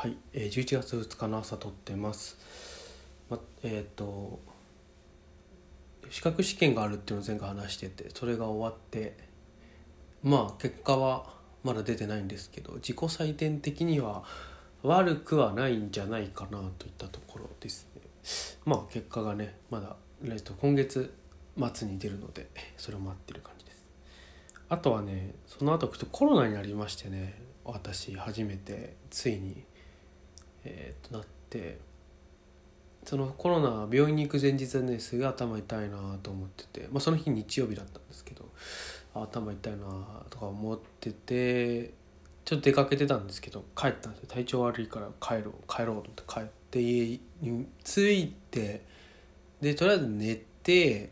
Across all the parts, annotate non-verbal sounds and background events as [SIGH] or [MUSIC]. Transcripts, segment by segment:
はい、えー、11月2日の朝撮ってます。ま、えっ、と資格試験があるっていうのを前回話しててそれが終わってまあ結果はまだ出てないんですけど自己採点的には悪くはないんじゃないかなといったところですね。まあ結果がねまだ、今月末に出るのでそれを待ってる感じです。あとはねその後ちょっとコロナになりましてね私初めてついにえー、となってそのコロナ病院に行く前日はねすごい頭痛いなと思ってて、まあ、その日日曜日だったんですけど頭痛いなとか思っててちょっと出かけてたんですけど帰ったんですよ。体調悪いから帰ろう帰ろうと思って帰って家に着いてでとりあえず寝て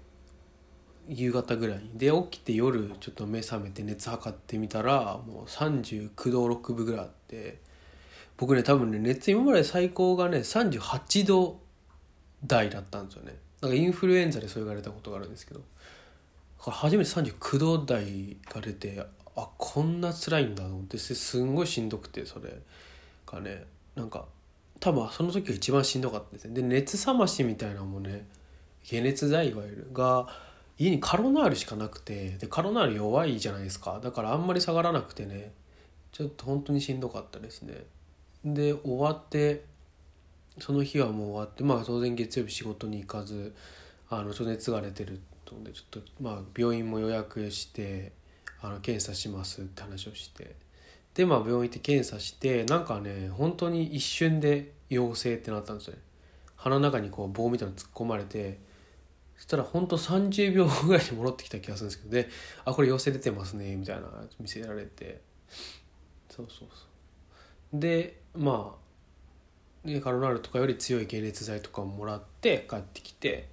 夕方ぐらいに。で起きて夜ちょっと目覚めて熱測ってみたらもう39度6分ぐらいあって僕ね多分ね熱今まで最高がね38度台だったんですよね。なんかインフルエンザでそう言われたことがあるんですけど。初めて39度台が出てあこんな辛いんだと思ってすんごいしんどくてそれがね。なんか多分その時が一番しんどかったですね。で熱冷ましみたいなのもね解熱剤いわゆるが家にカロナールしかなくてでカロナール弱いじゃないですか。だからあんまり下がらなくてねちょっと本当にしんどかったですね。で終わってその日はもう終わってまあ当然月曜日仕事に行かずあのちょっと熱が出てるのでちょっとまあ病院も予約してあの検査しますって話をして。でまあ病院行って検査してなんかね本当に一瞬で陽性ってなったんですよね。鼻の中にこう棒みたいなの突っ込まれてそしたら本当30秒ぐらいに戻ってきた気がするんですけどで「あこれ陽性出てますね」みたいな見せられて。そうそうそう。でまあねカロナールとかより強い解熱剤とかをもらって帰ってきて、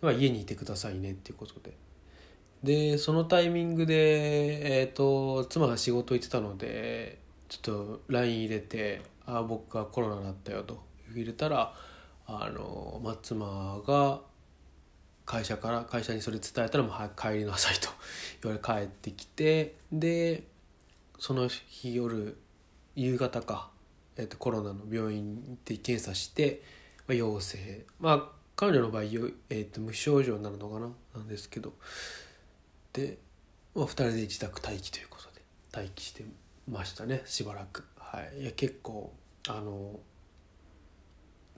まあ、家にいてくださいねっていうことで。でそのタイミングで、えーと、妻が仕事行ってたのでちょっと LINE 入れて「ああ僕がコロナだったよ」と入れたらあの、まあ、妻が会社から会社にそれ伝えたらもう早く帰りなさいと [LAUGHS] 言われ帰ってきてでその日夜夕方か、えー、とコロナの病院に行って検査して、まあ、陽性。まあ彼女の場合、えー、と無症状になるのかななんですけど。で、まあ、2人で自宅待機ということで待機してましたねしばらく。はい。いや結構あの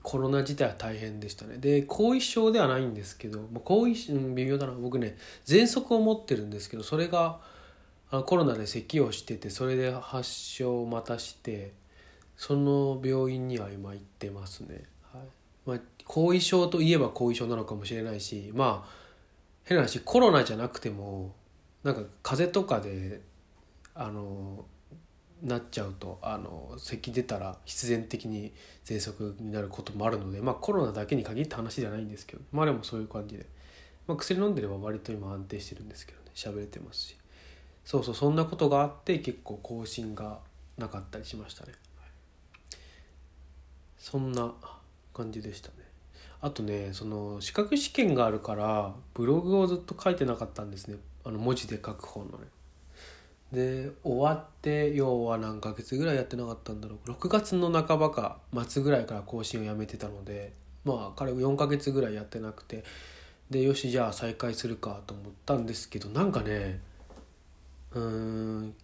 コロナ自体は大変でしたね。で後遺症ではないんですけど、まあ、後遺症微妙だな。僕ね喘息を持ってるんですけどそれがコロナで咳をしててそれで発症をまたしてその病院には今行ってますね、はい。まあ、後遺症といえば後遺症なのかもしれないしまあ変な話コロナじゃなくてもなんか風邪とかであのなっちゃうとあの咳出たら必然的に喘息になることもあるのでまあコロナだけに限った話じゃないんですけどまあでもそういう感じで、まあ、薬飲んでれば割と今安定してるんですけどね喋れてますし。そうそうそんなことがあって結構更新がなかったりしましたね。そんな感じでしたね。あとねその資格試験があるからブログをずっと書いてなかったんですね。あの文字で書く方のね。で終わって要は何ヶ月ぐらいやってなかったんだろう。6月の半ばか末ぐらいから更新をやめてたのでまあ彼4ヶ月ぐらいやってなくて。でよしじゃあ再開するかと思ったんですけどなんかねうん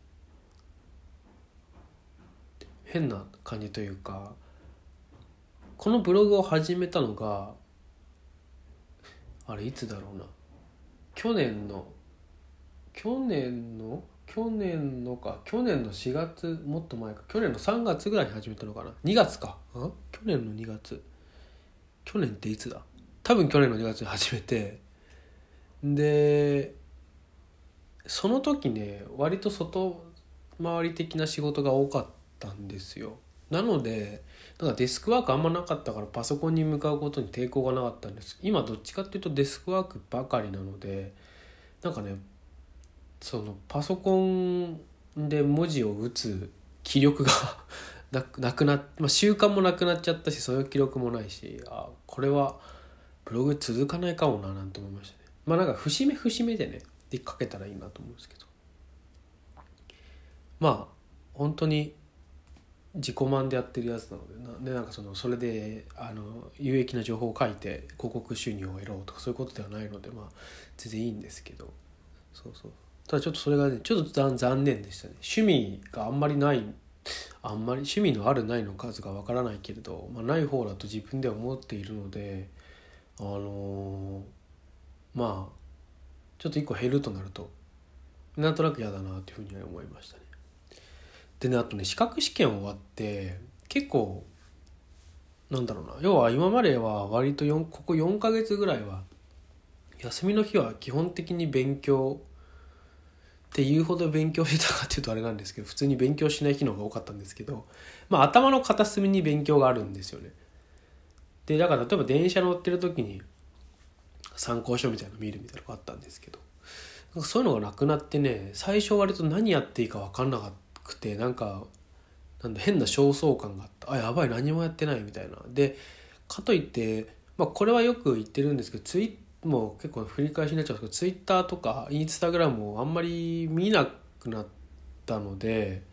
変な感じというかこのブログを始めたのがあれいつだろうな。去年の去年の去年のか。去年の4月もっと前か。去年の3月ぐらいに始めたのかな。2月か。ん去年の2月。去年っていつだ？多分去年の2月に始めて。でその時ね割と外回り的な仕事が多かったんですよ。なのでなんかデスクワークあんまなかったからパソコンに向かうことに抵抗がなかったんです。今どっちかっていうとデスクワークばかりなのでなんかねそのパソコンで文字を打つ気力が [LAUGHS] なくなっ、まあ、習慣もなくなっちゃったしそういう記録もないしあこれはブログ続かないかもななんて思いましたね。まあなんか節目節目でねで書けたらいいなと思うんですけど。まあ本当に自己満でやってるやつなのでなでなんかそのそれであの有益な情報を書いて広告収入を得ろうとかそういうことではないのでまあ全然いいんですけど。そうそう。ただちょっとそれがねちょっと残念でしたね。趣味があんまりないあんまり趣味のあるないの数がわからないけれど、まあ、ない方だと自分では思っているのであのー、まあちょっと一個減るとなるとなんとなく嫌だなというふうには思いましたね。でねあとね資格試験終わって結構なんだろうな要は今までは割と4ここ4ヶ月ぐらいは休みの日は基本的に勉強っていうほど勉強してたかっていうとあれなんですけど普通に勉強しない日の方が多かったんですけど、まあ、頭の片隅に勉強があるんですよね。でだから例えば電車乗ってる時に参考書みたいなの見るみたいなのがあったんですけどそういうのがなくなってね最初割と何やっていいか分かんなかったくてなんかなんだ変な焦燥感があった。あやばい何もやってないみたいな。でかといって、まあ、これはよく言ってるんですけどツイもう結構繰り返しになっちゃうんですけどツイッターとかインスタグラムをあんまり見なくなったので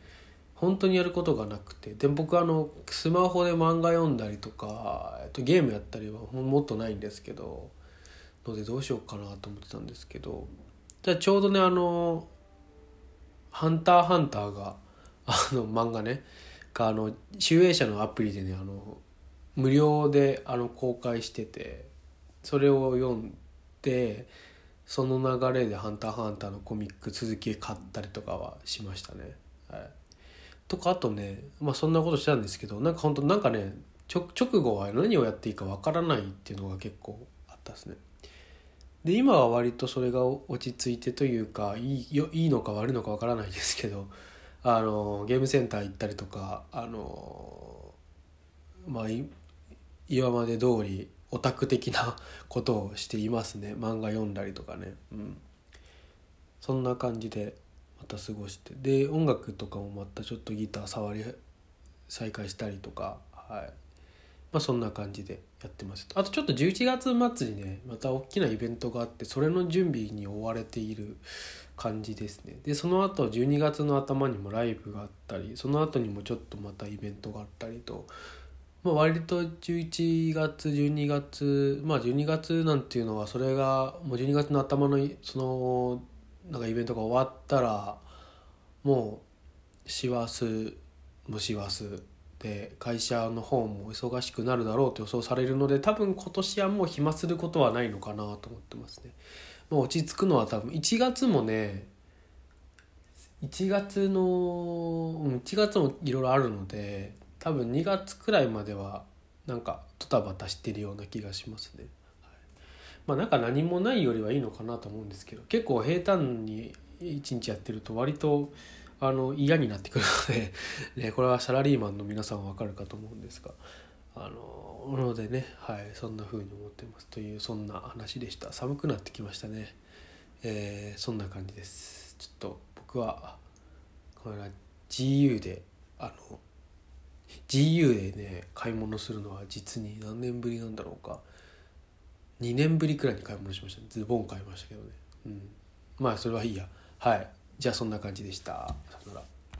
本当にやることがなくて。で僕あのスマホで漫画読んだりとか、えっと、ゲームやったりはもっとないんですけどのでどうしようかなと思ってたんですけど。じゃちょうどねあの「ハンターハンターが」あの漫画ねがあの集英社のアプリでねあの無料であの公開しててそれを読んでその流れで「ハンターハンター」のコミック続き買ったりとかはしましたね。はい、とかあとねまあそんなことしたんですけどなんか本当なんかね直後は何をやっていいかわからないっていうのが結構あったですね。で今は割とそれが落ち着いてというかいいよいいのか悪いのかわからないですけどあのゲームセンター行ったりとかあのまあ今まで通りオタク的な [LAUGHS] ことをしていますね。漫画読んだりとかね。うん。そんな感じでまた過ごして。で音楽とかもまたちょっとギター触り再開したりとかはい。まあそんな感じでやってますあとちょっと11月末にねまた大きなイベントがあってそれの準備に追われている感じですね。でその後12月の頭にもライブがあったりその後にもちょっとまたイベントがあったりと、まあ、割と11月12月まあ12月なんていうのはそれがもう12月の頭のそのなんかイベントが終わったらもう師走も師走で会社の方も忙しくなるだろうと予想されるので多分今年はもう暇することはないのかなと思ってますね。まあ、落ち着くのは多分1月もね1月の1月もいろいろあるので多分2月くらいまではなんかドタバタしてるような気がしますね。まあなんか何もないよりはいいのかなと思うんですけど結構平坦に1日やってると割とあの嫌になってくるので、[LAUGHS] ね、これはサラリーマンの皆さんは分かるかと思うんですがあののでねはいそんな風に思ってます。というそんな話でした。寒くなってきましたね。えー、そんな感じです。ちょっと僕はこれは GU であの GU でね買い物するのは実に何年ぶりなんだろうか。2年ぶりくらいに買い物しました、ねズボン買いましたけどね。うん。まあそれはいいや。はい。じゃあそんな感じでした。さよなら。